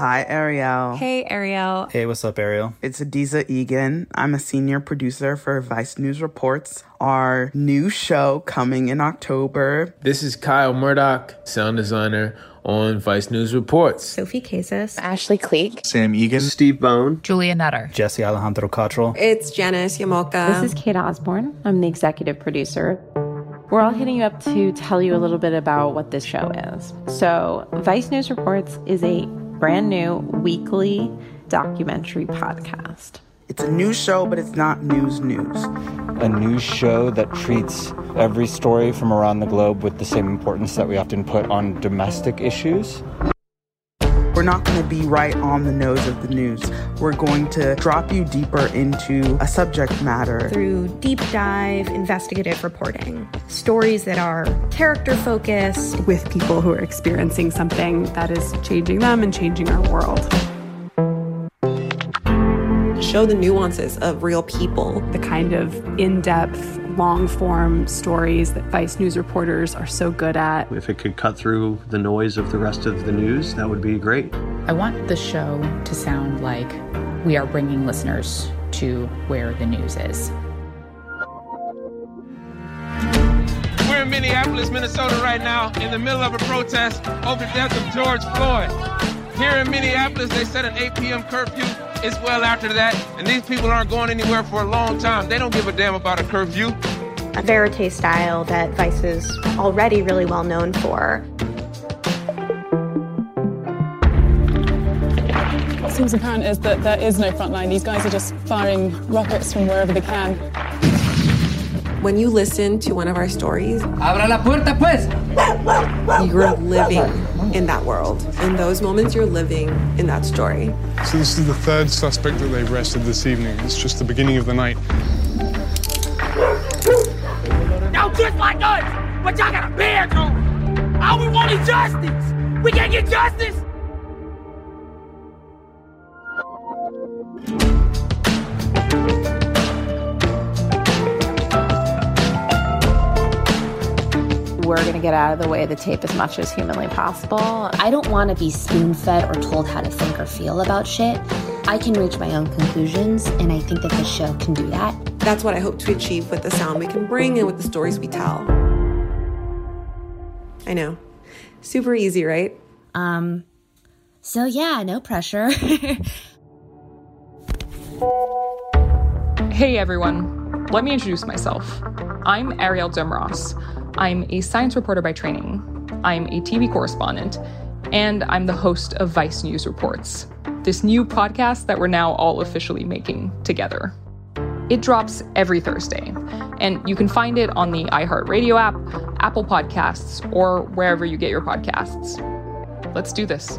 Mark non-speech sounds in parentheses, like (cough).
Hi, Arielle. Hey, Arielle. Hey, what's up, Arielle? It's Adizah Eghan. I'm a senior producer for Vice News Reports, our new show coming in October. This is Kyle Murdoch, sound designer on Vice News Reports. Sophie Casas. Ashley Cleek. Sam Egan. Steve Bone. Julia Nutter. Jesse Alejandro Cottrell. It's Janice Yamoka. This is Kate Osborne. I'm the executive producer. We're all hitting you up to tell you a little bit about what this show is. So, Vice News Reports is a brand new weekly documentary podcast. It's a news show, but it's not news news. A news show that treats every story from around the globe with the same importance that we often put on domestic issues. We're not going to be right on the nose of the news. We're going to drop you deeper into a subject matter through deep dive investigative reporting, stories that are character focused, with people who are experiencing something that is changing them and changing our world. Show the nuances of real people, the kind of in depth, long form stories that Vice News reporters are so good at. If it could cut through the noise of the rest of the news, that would be great. I want the show to sound like we are bringing listeners to where the news is. We're in Minneapolis, Minnesota right now, in the middle of a protest over the death of George Floyd. Here in Minneapolis, they set an 8 p.m. curfew. It's well after that, and these people aren't going anywhere for a long time. They don't give a damn about a curfew. A verite style that Vice is already really well known for. What seems apparent is that there is no front line. These guys are just firing rockets from wherever they can. When you listen to one of our stories, Abra la puerta, pues. you're living in that world. In those moments, you're living in that story. So this is the third suspect that they've arrested this evening. It's just the beginning of the night. Y'all just like us, but y'all got a bad on. All we want is justice. We can't get justice. We're going to get out of the way of the tape as much as humanly possible. I don't want to be spoon fed or told how to think or feel about shit. I can reach my own conclusions, and I think that this show can do that. That's what I hope to achieve with the sound we can bring and with the stories we tell. I know. Super easy, right? Um, so yeah, no pressure. (laughs) Hey everyone, let me introduce myself. I'm Arielle Duhaime-Ross. I'm a science reporter by training. I'm a TV correspondent, and I'm the host of Vice News Reports, this new podcast that we're now all officially making together. It drops every Thursday, and you can find it on the iHeartRadio app, Apple Podcasts, or wherever you get your podcasts. Let's do this.